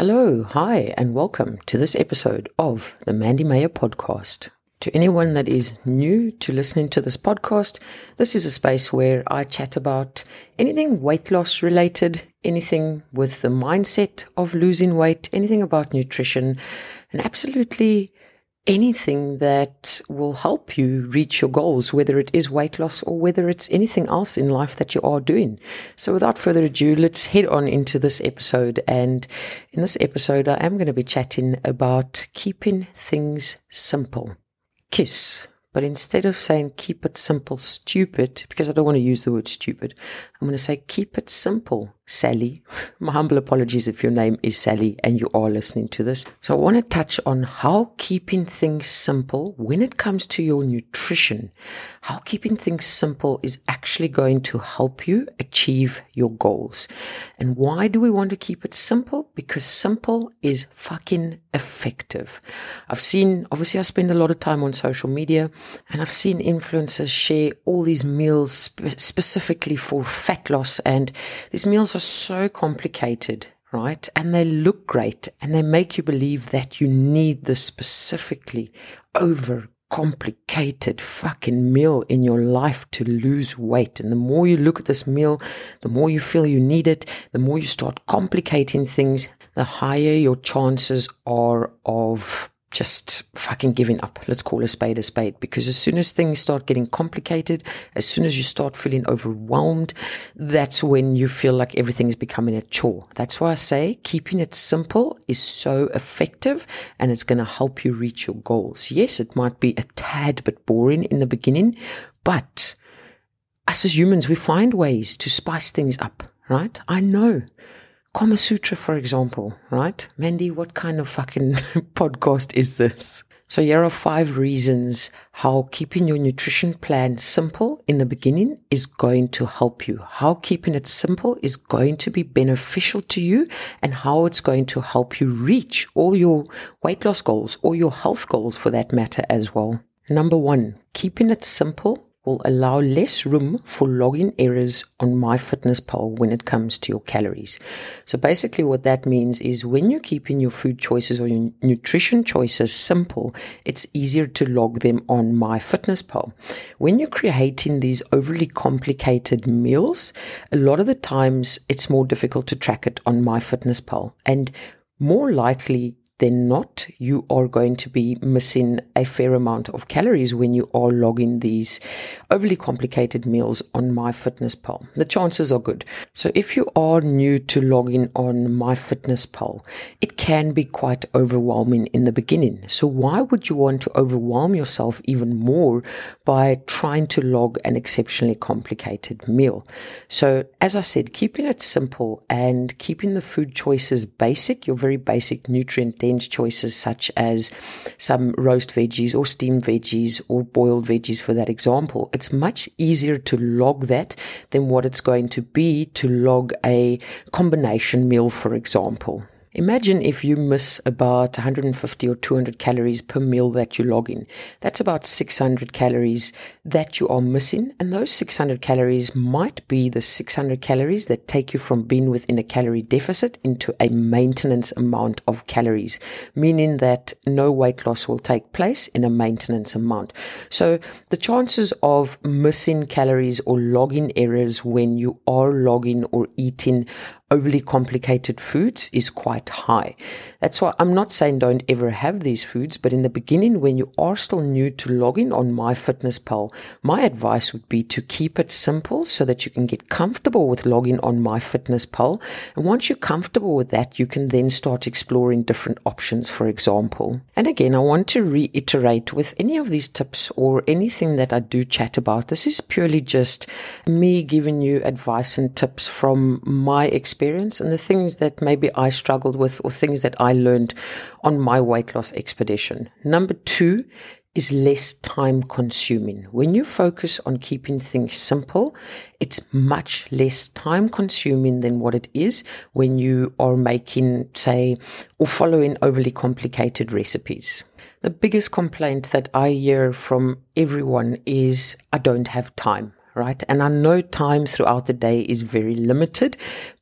Hello, hi, and welcome to this episode of the Mandy Meyer podcast. To anyone that is new to listening to this podcast, this is a space where I chat about anything weight loss related, anything with the mindset of losing weight, anything about nutrition, and absolutely anything that will help you reach your goals, whether it is weight loss or whether it's anything else in life that you are doing. So without further ado, let's head on into this episode. And in this episode, I am going to be chatting about keeping things simple. KISS. But instead of saying keep it simple, stupid, because I don't want to use the word stupid, I'm going to say keep it simple, Sally. My humble apologies if your name is Sally and you are listening to this. So I want to touch on how keeping things simple when it comes to your nutrition, how keeping things simple is actually going to help you achieve your goals. And why do we want to keep it simple? Because simple is fucking effective. I've seen, obviously, I spend a lot of time on social media and I've seen influencers share all these meals spe- specifically for fat loss. And these meals are so complicated, right? And they look great and they make you believe that you need this specifically over complicated fucking meal in your life to lose weight. And the more you look at this meal, the more you feel you need it, the more you start complicating things, the higher your chances are of just fucking giving up. Let's call a spade a spade. Because as soon as things start getting complicated, as soon as you start feeling overwhelmed, that's when you feel like everything is becoming a chore. That's why I say keeping it simple is so effective and it's going to help you reach your goals. Yes, it might be a tad bit boring in the beginning, but us as humans, we find ways to spice things up, right? I know. Kama Sutra, for example, right? Mandy, what kind of fucking podcast is this? So here are five reasons how keeping your nutrition plan simple in the beginning is going to help you. How keeping it simple is going to be beneficial to you and how it's going to help you reach all your weight loss goals or your health goals for that matter as well. Number one, keeping it simple will allow less room for login errors on MyFitnessPal when it comes to your calories. So basically what that means is when you're keeping your food choices or your nutrition choices simple, it's easier to log them on MyFitnessPal. When you're creating these overly complicated meals, a lot of the times it's more difficult to track it on MyFitnessPal and more likely then not, you are going to be missing a fair amount of calories when you are logging these overly complicated meals on MyFitnessPal. The chances are good. So if you are new to logging on MyFitnessPal, it can be quite overwhelming in the beginning. So why would you want to overwhelm yourself even more by trying to log an exceptionally complicated meal? So as I said, keeping it simple and keeping the food choices basic, your very basic nutrient choices such as some roast veggies or steamed veggies or boiled veggies for that example. It's much easier to log that than what it's going to be to log a combination meal, for example. Imagine if you miss about 150 or 200 calories per meal that you log in. That's about 600 calories that you are missing. And those 600 calories might be the 600 calories that take you from being within a calorie deficit into a maintenance amount of calories, meaning that no weight loss will take place in a maintenance amount. So the chances of missing calories or logging errors when you are logging or eating overly complicated foods is quite high. That's why I'm not saying don't ever have these foods, but in the beginning, when you are still new to logging on MyFitnessPal, my advice would be to keep it simple so that you can get comfortable with logging on MyFitnessPal. And once you're comfortable with that, you can then start exploring different options, for example. And again, I want to reiterate with any of these tips or anything that I do chat about, this is purely just me giving you advice and tips from my experience experience and the things that maybe I struggled with or things that I learned on my weight loss expedition. Number two is less time consuming. When you focus on keeping things simple, it's much less time consuming than what it is when you are making, say, or following overly complicated recipes. The biggest complaint that I hear from everyone is I don't have time right? And I know time throughout the day is very limited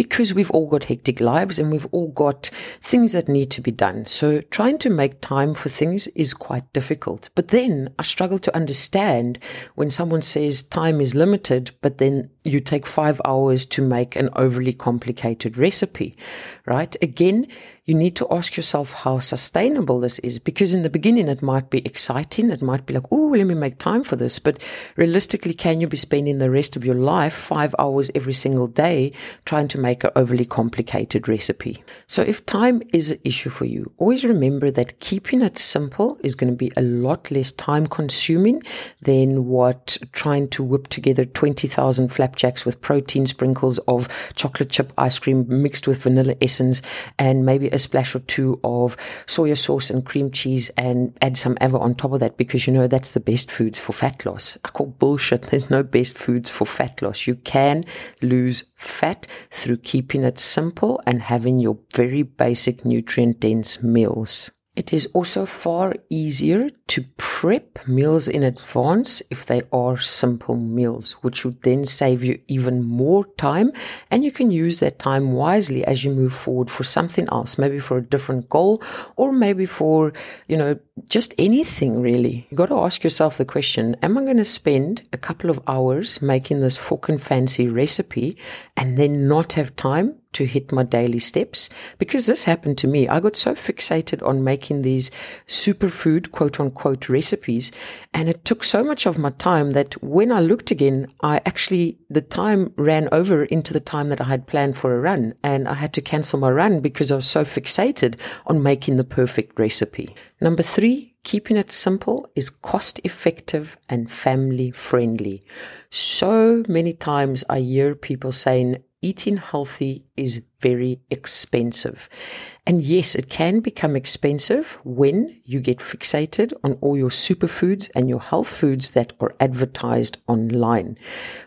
because we've all got hectic lives and we've all got things that need to be done. So trying to make time for things is quite difficult. But then I struggle to understand when someone says time is limited, but then you take five hours to make an overly complicated recipe, right? Again, you need to ask yourself how sustainable this is because in the beginning it might be exciting. It might be like, oh, let me make time for this. But realistically, can you be spending the rest of your life five hours every single day trying to make an overly complicated recipe? So if time is an issue for you, always remember that keeping it simple is going to be a lot less time consuming than what trying to whip together 20,000 flapjacks with protein sprinkles of chocolate chip ice cream mixed with vanilla essence and maybe a splash or two of soya sauce and cream cheese and add some avo on top of that because you know that's the best foods for fat loss. I call bullshit. There's no best foods for fat loss. You can lose fat through keeping it simple and having your very basic nutrient dense meals. It is also far easier to prep meals in advance if they are simple meals, which would then save you even more time. And you can use that time wisely as you move forward for something else, maybe for a different goal or maybe for, you know, just anything really. You got to ask yourself the question, am I going to spend a couple of hours making this fucking fancy recipe and then not have time to hit my daily steps because this happened to me. I got so fixated on making these superfood quote unquote recipes and it took so much of my time that when I looked again, I actually, the time ran over into the time that I had planned for a run and I had to cancel my run because I was so fixated on making the perfect recipe. Number three, keeping it simple is cost effective and family friendly. So many times I hear people saying, eating healthy is very expensive. And yes, it can become expensive when you get fixated on all your superfoods and your health foods that are advertised online.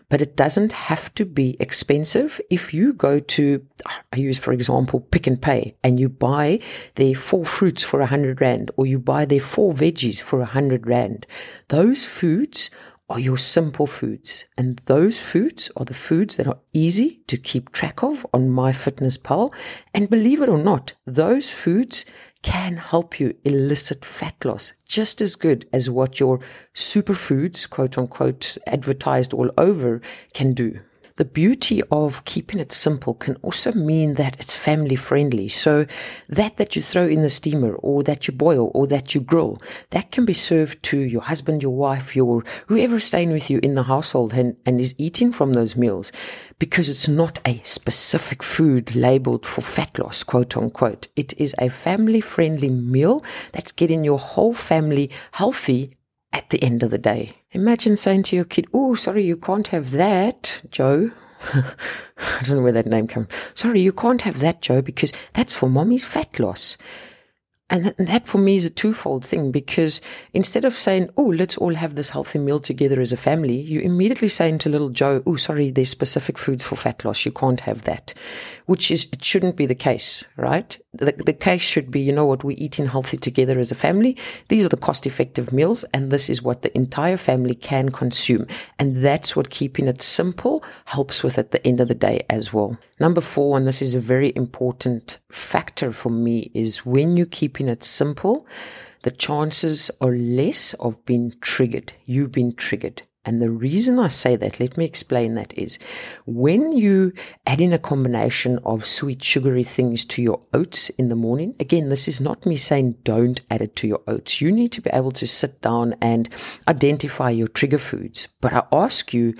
But it doesn't have to be expensive. If you go to, I use for example, Pick n Pay and you buy their four fruits for a hundred rand or you buy their four veggies for a hundred rand, those foods are your simple foods. And those foods are the foods that are easy to keep track of on MyFitnessPal. And believe it or not, those foods can help you elicit fat loss just as good as what your superfoods, quote unquote, advertised all over can do. The beauty of keeping it simple can also mean that it's family friendly. So that that you throw in the steamer or that you boil or that you grill, that can be served to your husband, your wife, your whoever is staying with you in the household and, and is eating from those meals because it's not a specific food labeled for fat loss, quote unquote. It is a family friendly meal that's getting your whole family healthy at the end of the day. Imagine saying to your kid, Oh, sorry, you can't have that, Joe. I don't know where that name comes. Sorry, you can't have that, Joe, because that's for mommy's fat loss. And that for me is a twofold thing because instead of saying, oh, let's all have this healthy meal together as a family, you immediately saying to little Joe, oh, sorry, there's specific foods for fat loss. You can't have that, which is, it shouldn't be the case, right? The, the case should be, you know what, we're eating healthy together as a family. These are the cost effective meals and this is what the entire family can consume. And that's what keeping it simple helps with at the end of the day as well. Number four, and this is a very important factor for me, is when you keeping it simple, the chances are less of being triggered. You've been triggered. And the reason I say that, let me explain that is when you add in a combination of sweet, sugary things to your oats in the morning, again, this is not me saying don't add it to your oats. You need to be able to sit down and identify your trigger foods. But I ask you,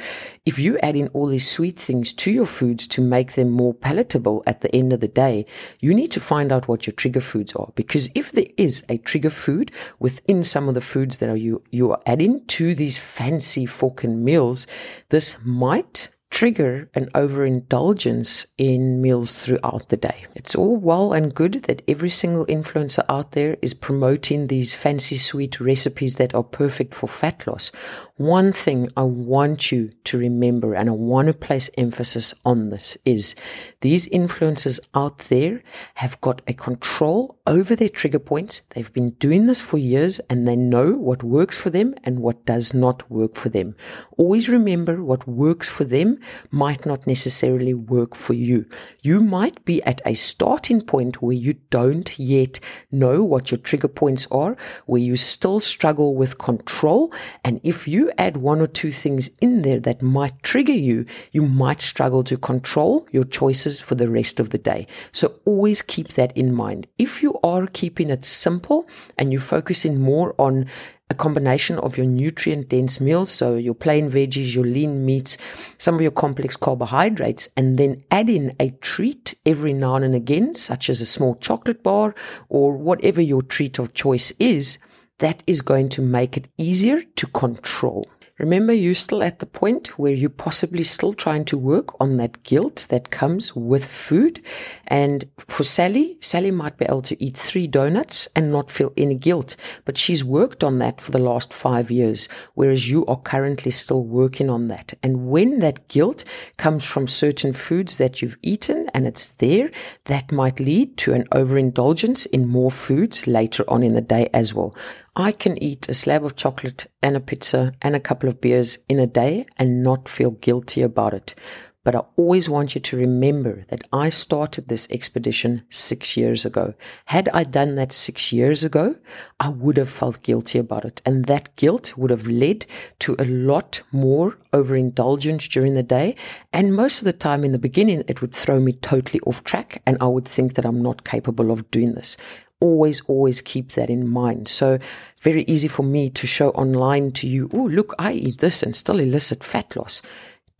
if you add in all these sweet things to your foods to make them more palatable at the end of the day, you need to find out what your trigger foods are. Because if there is a trigger food within some of the foods that are you, you are adding to these fancy Falcon meals, this might trigger an overindulgence in meals throughout the day. It's all well and good that every single influencer out there is promoting these fancy sweet recipes that are perfect for fat loss. One thing I want you to remember and I want to place emphasis on this is these influencers out there have got a control over their trigger points. They've been doing this for years and they know what works for them and what does not work for them. Always remember what works for them might not necessarily work for you. You might be at a starting point where you don't yet know what your trigger points are, where you still struggle with control. And if you add one or two things in there that might trigger you, you might struggle to control your choices for the rest of the day. So always keep that in mind. If you are keeping it simple and you're focusing more on a combination of your nutrient dense meals, so your plain veggies, your lean meats, some of your complex carbohydrates, and then add in a treat every now and again, such as a small chocolate bar or whatever your treat of choice is, that is going to make it easier to control. Remember, you're still at the point where you're possibly still trying to work on that guilt that comes with food. And for Sally, Sally might be able to eat three donuts and not feel any guilt, but she's worked on that for the last five years, whereas you are currently still working on that. And when that guilt comes from certain foods that you've eaten and it's there, that might lead to an overindulgence in more foods later on in the day as well. I can eat a slab of chocolate and a pizza and a couple of beers in a day and not feel guilty about it. But I always want you to remember that I started this expedition six years ago. Had I done that six years ago, I would have felt guilty about it. And that guilt would have led to a lot more overindulgence during the day. And most of the time in the beginning, it would throw me totally off track and I would think that I'm not capable of doing this always, always keep that in mind. So very easy for me to show online to you, oh, look, I eat this and still elicit fat loss.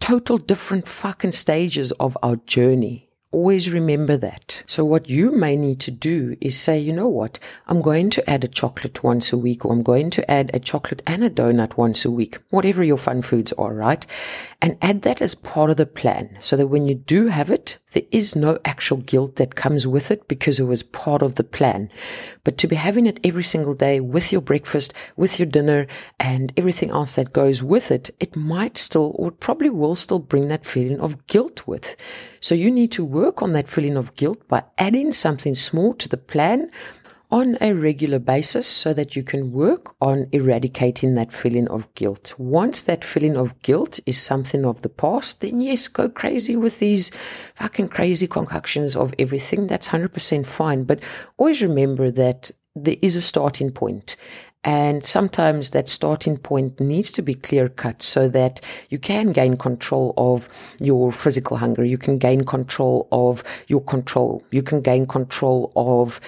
Total different fucking stages of our journey. Always remember that. So what you may need to do is say, you know what? I'm going to add a chocolate once a week, or I'm going to add a chocolate and a donut once a week, whatever your fun foods are, right? And add that as part of the plan so that when you do have it, there is no actual guilt that comes with it because it was part of the plan. But to be having it every single day with your breakfast, with your dinner, and everything else that goes with it, it might still, or probably will still bring that feeling of guilt with. So you need to work on that feeling of guilt by adding something small to the plan on a regular basis so that you can work on eradicating that feeling of guilt. Once that feeling of guilt is something of the past, then yes, go crazy with these fucking crazy concoctions of everything. That's 100% fine. But always remember that there is a starting point and sometimes that starting point needs to be clear cut so that you can gain control of your physical hunger. You can gain control of your control. You can gain control of,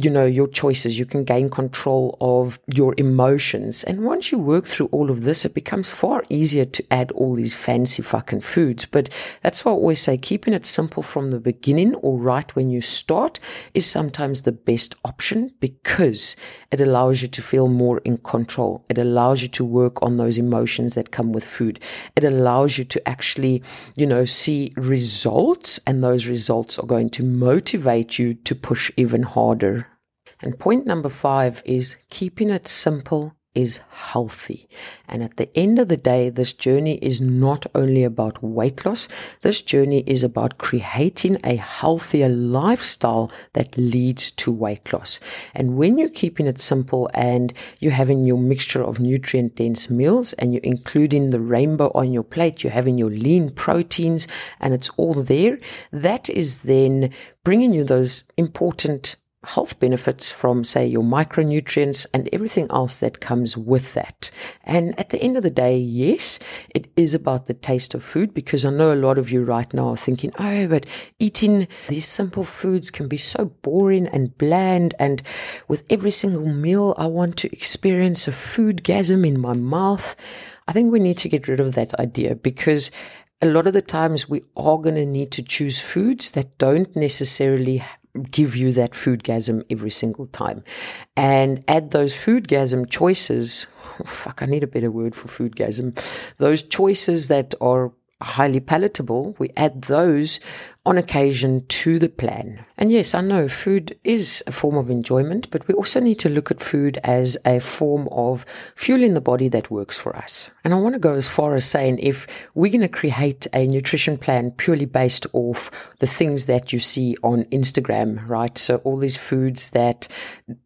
you know, your choices. You can gain control of your emotions. And once you work through all of this, it becomes far easier to add all these fancy fucking foods. But that's why I always say keeping it simple from the beginning or right when you start is sometimes the best option because it allows you to feel more in control. It allows you to work on those emotions that come with food. It allows you to actually, you know, see results, and those results are going to motivate you to push even harder. And point number five is keeping it simple is healthy. And at the end of the day, this journey is not only about weight loss, this journey is about creating a healthier lifestyle that leads to weight loss. And when you're keeping it simple and you're having your mixture of nutrient dense meals and you're including the rainbow on your plate, you're having your lean proteins and it's all there, that is then bringing you those important health benefits from, say, your micronutrients and everything else that comes with that. And at the end of the day, yes, it is about the taste of food because I know a lot of you right now are thinking, oh, but eating these simple foods can be so boring and bland. And with every single meal, I want to experience a food gasm in my mouth. I think we need to get rid of that idea because a lot of the times we are going to need to choose foods that don't necessarily give you that food gasm every single time. And add those food gasm choices. Fuck, I need a better word for food gasm. Those choices that are highly palatable, we add those on occasion to the plan. And yes, I know food is a form of enjoyment, but we also need to look at food as a form of fueling the body that works for us. And I want to go as far as saying if we're going to create a nutrition plan purely based off the things that you see on Instagram, right? So all these foods that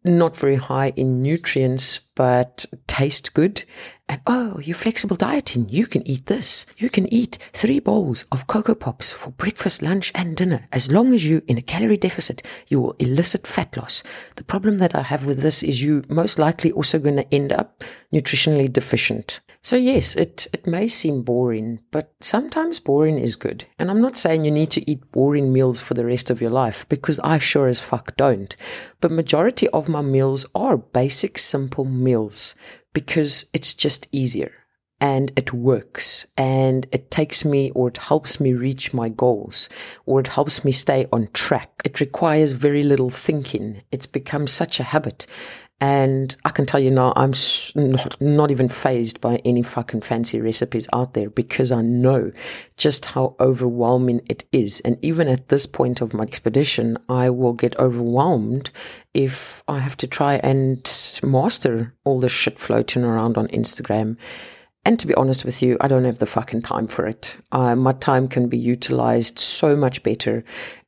not very high in nutrients, but taste good And oh, you flexible dieting, you can eat this. You can eat three bowls of Cocoa Pops for breakfast, lunch, and dinner. As long as you're in a calorie deficit, you will elicit fat loss. The problem that I have with this is you most likely also going to end up nutritionally deficient. So yes, it, it may seem boring, but sometimes boring is good. And I'm not saying you need to eat boring meals for the rest of your life because I sure as fuck don't. But majority of my meals are basic, simple meals because it's just easier and it works and it takes me or it helps me reach my goals or it helps me stay on track. It requires very little thinking. It's become such a habit. And I can tell you now, I'm not, not even phased by any fucking fancy recipes out there because I know just how overwhelming it is. And even at this point of my expedition, I will get overwhelmed if I have to try and master all the shit floating around on Instagram. And to be honest with you, I don't have the fucking time for it. Uh, my time can be utilized so much better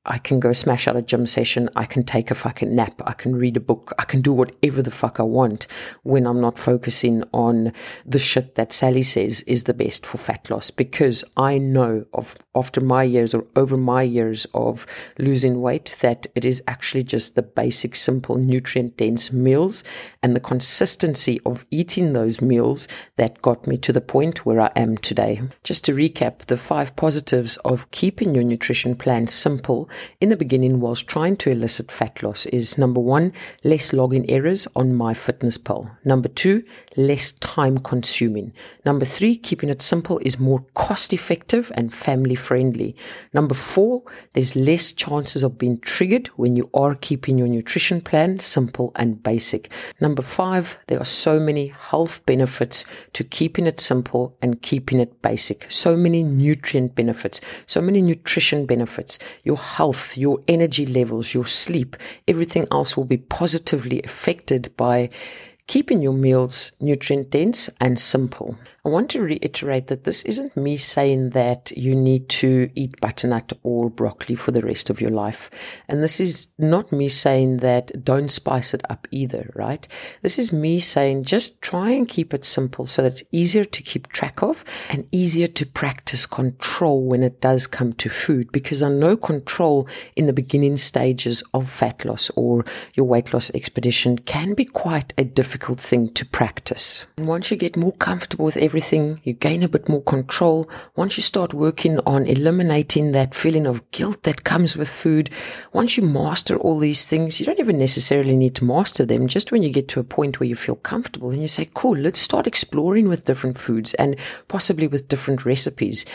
I can go smash out a gym session. I can take a fucking nap. I can read a book. I can do whatever the fuck I want when I'm not focusing on the shit that Sally says is the best for fat loss because I know of after my years or over my years of losing weight that it is actually just the basic, simple, nutrient dense meals and the consistency of eating those meals that got me to the point where I am today. Just to recap, the five positives of keeping your nutrition plan simple in the beginning whilst trying to elicit fat loss is number one, less login errors on MyFitnessPal. Number two, less time consuming. Number three, keeping it simple is more cost effective and family friendly. Number four, there's less chances of being triggered when you are keeping your nutrition plan simple and basic. Number five, there are so many health benefits to keeping it simple and keeping it basic. So many nutrient benefits, so many nutrition benefits. Your health, your energy levels, your sleep, everything else will be positively affected by keeping your meals nutrient dense and simple. I want to reiterate that this isn't me saying that you need to eat butternut or broccoli for the rest of your life. And this is not me saying that don't spice it up either, right? This is me saying just try and keep it simple so that it's easier to keep track of and easier to practice control when it does come to food because I know control in the beginning stages of fat loss or your weight loss expedition can be quite a difficult thing to practice. And once you get more comfortable with everything, you gain a bit more control. Once you start working on eliminating that feeling of guilt that comes with food, once you master all these things, you don't even necessarily need to master them. Just when you get to a point where you feel comfortable and you say, cool, let's start exploring with different foods and possibly with different recipes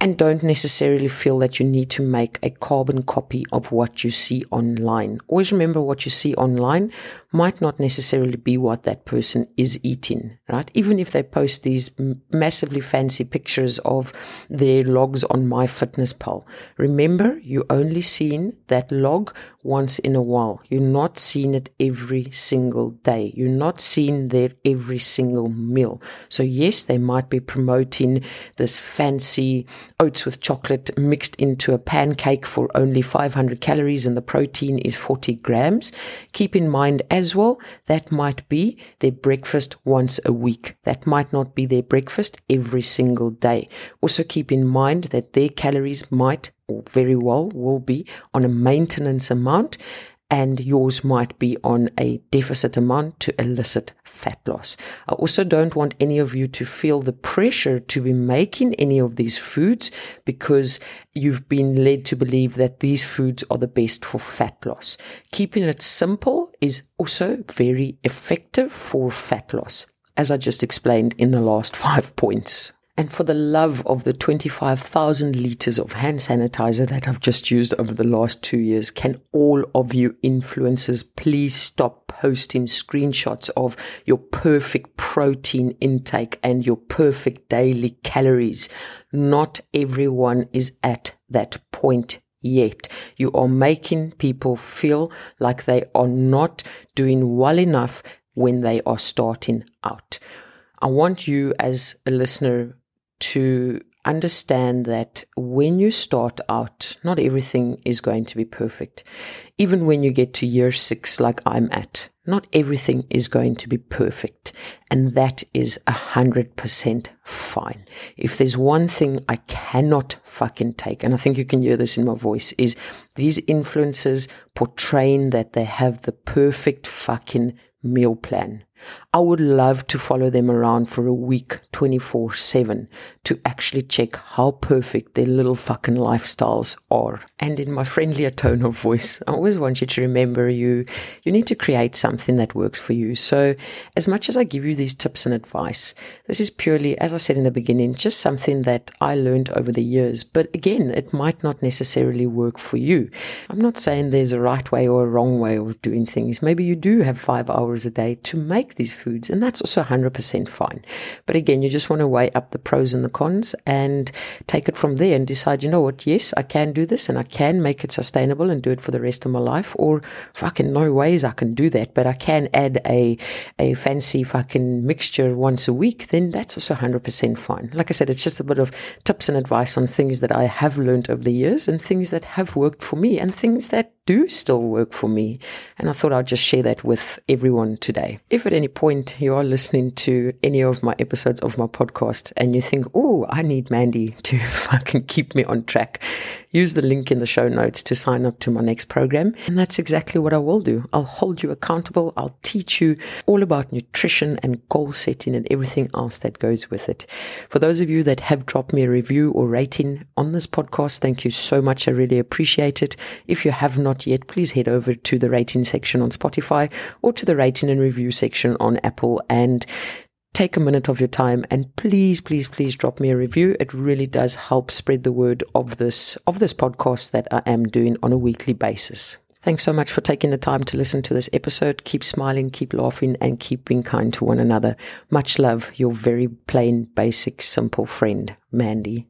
and don't necessarily feel that you need to make a carbon copy of what you see online. Always remember what you see online might not necessarily be what that person is eating, right? Even if they post these massively fancy pictures of their logs on MyFitnessPal. Remember, you only seen that log once in a while. You're not seeing it every single day. You're not seeing their every single meal. So yes, they might be promoting this fancy oats with chocolate mixed into a pancake for only 500 calories and the protein is 40 grams. Keep in mind as well, that might be their breakfast once a week. That might not be their breakfast every single day. Also keep in mind that their calories might or very well will be on a maintenance amount and yours might be on a deficit amount to elicit fat loss. I also don't want any of you to feel the pressure to be making any of these foods because you've been led to believe that these foods are the best for fat loss. Keeping it simple is also very effective for fat loss, as I just explained in the last five points. And for the love of the 25,000 liters of hand sanitizer that I've just used over the last two years, can all of you influencers please stop posting screenshots of your perfect protein intake and your perfect daily calories? Not everyone is at that point yet. You are making people feel like they are not doing well enough when they are starting out. I want you as a listener to understand that when you start out, not everything is going to be perfect. Even when you get to year six, like I'm at, Not everything is going to be perfect. And that is a hundred percent fine. If there's one thing I cannot fucking take, and I think you can hear this in my voice, is these influencers portraying that they have the perfect fucking meal plan. I would love to follow them around for a week 24 7 to actually check how perfect their little fucking lifestyles are. And in my friendlier tone of voice, I always want you to remember you you need to create something that works for you. So as much as I give you these tips and advice, this is purely, as I said in the beginning, just something that I learned over the years. But again, it might not necessarily work for you. I'm not saying there's a right way or a wrong way of doing things. Maybe you do have five hours a day to make these foods, and that's also 100% fine. But again, you just want to weigh up the pros and the cons and take it from there and decide, you know what, yes, I can do this and I can make it sustainable and do it for the rest of my life, or fucking no ways I can do that, but I can add a, a fancy fucking mixture once a week, then that's also 100% fine. Like I said, it's just a bit of tips and advice on things that I have learned over the years and things that have worked for me and things that do still work for me. And I thought I'd just share that with everyone today. If at any point you are listening to any of my episodes of my podcast and you think, oh, I need Mandy to fucking keep me on track, use the link in the show notes to sign up to my next program. And that's exactly what I will do. I'll hold you accountable. I'll teach you all about nutrition and goal setting and everything else that goes with it. For those of you that have dropped me a review or rating on this podcast, thank you so much. I really appreciate it. If you have not yet, please head over to the rating section on Spotify or to the rating and review section on Apple and take a minute of your time and please please please drop me a review. It really does help spread the word of this of this podcast that I am doing on a weekly basis. Thanks so much for taking the time to listen to this episode. Keep smiling keep laughing and keep being kind to one another. Much love your very plain basic simple friend mandy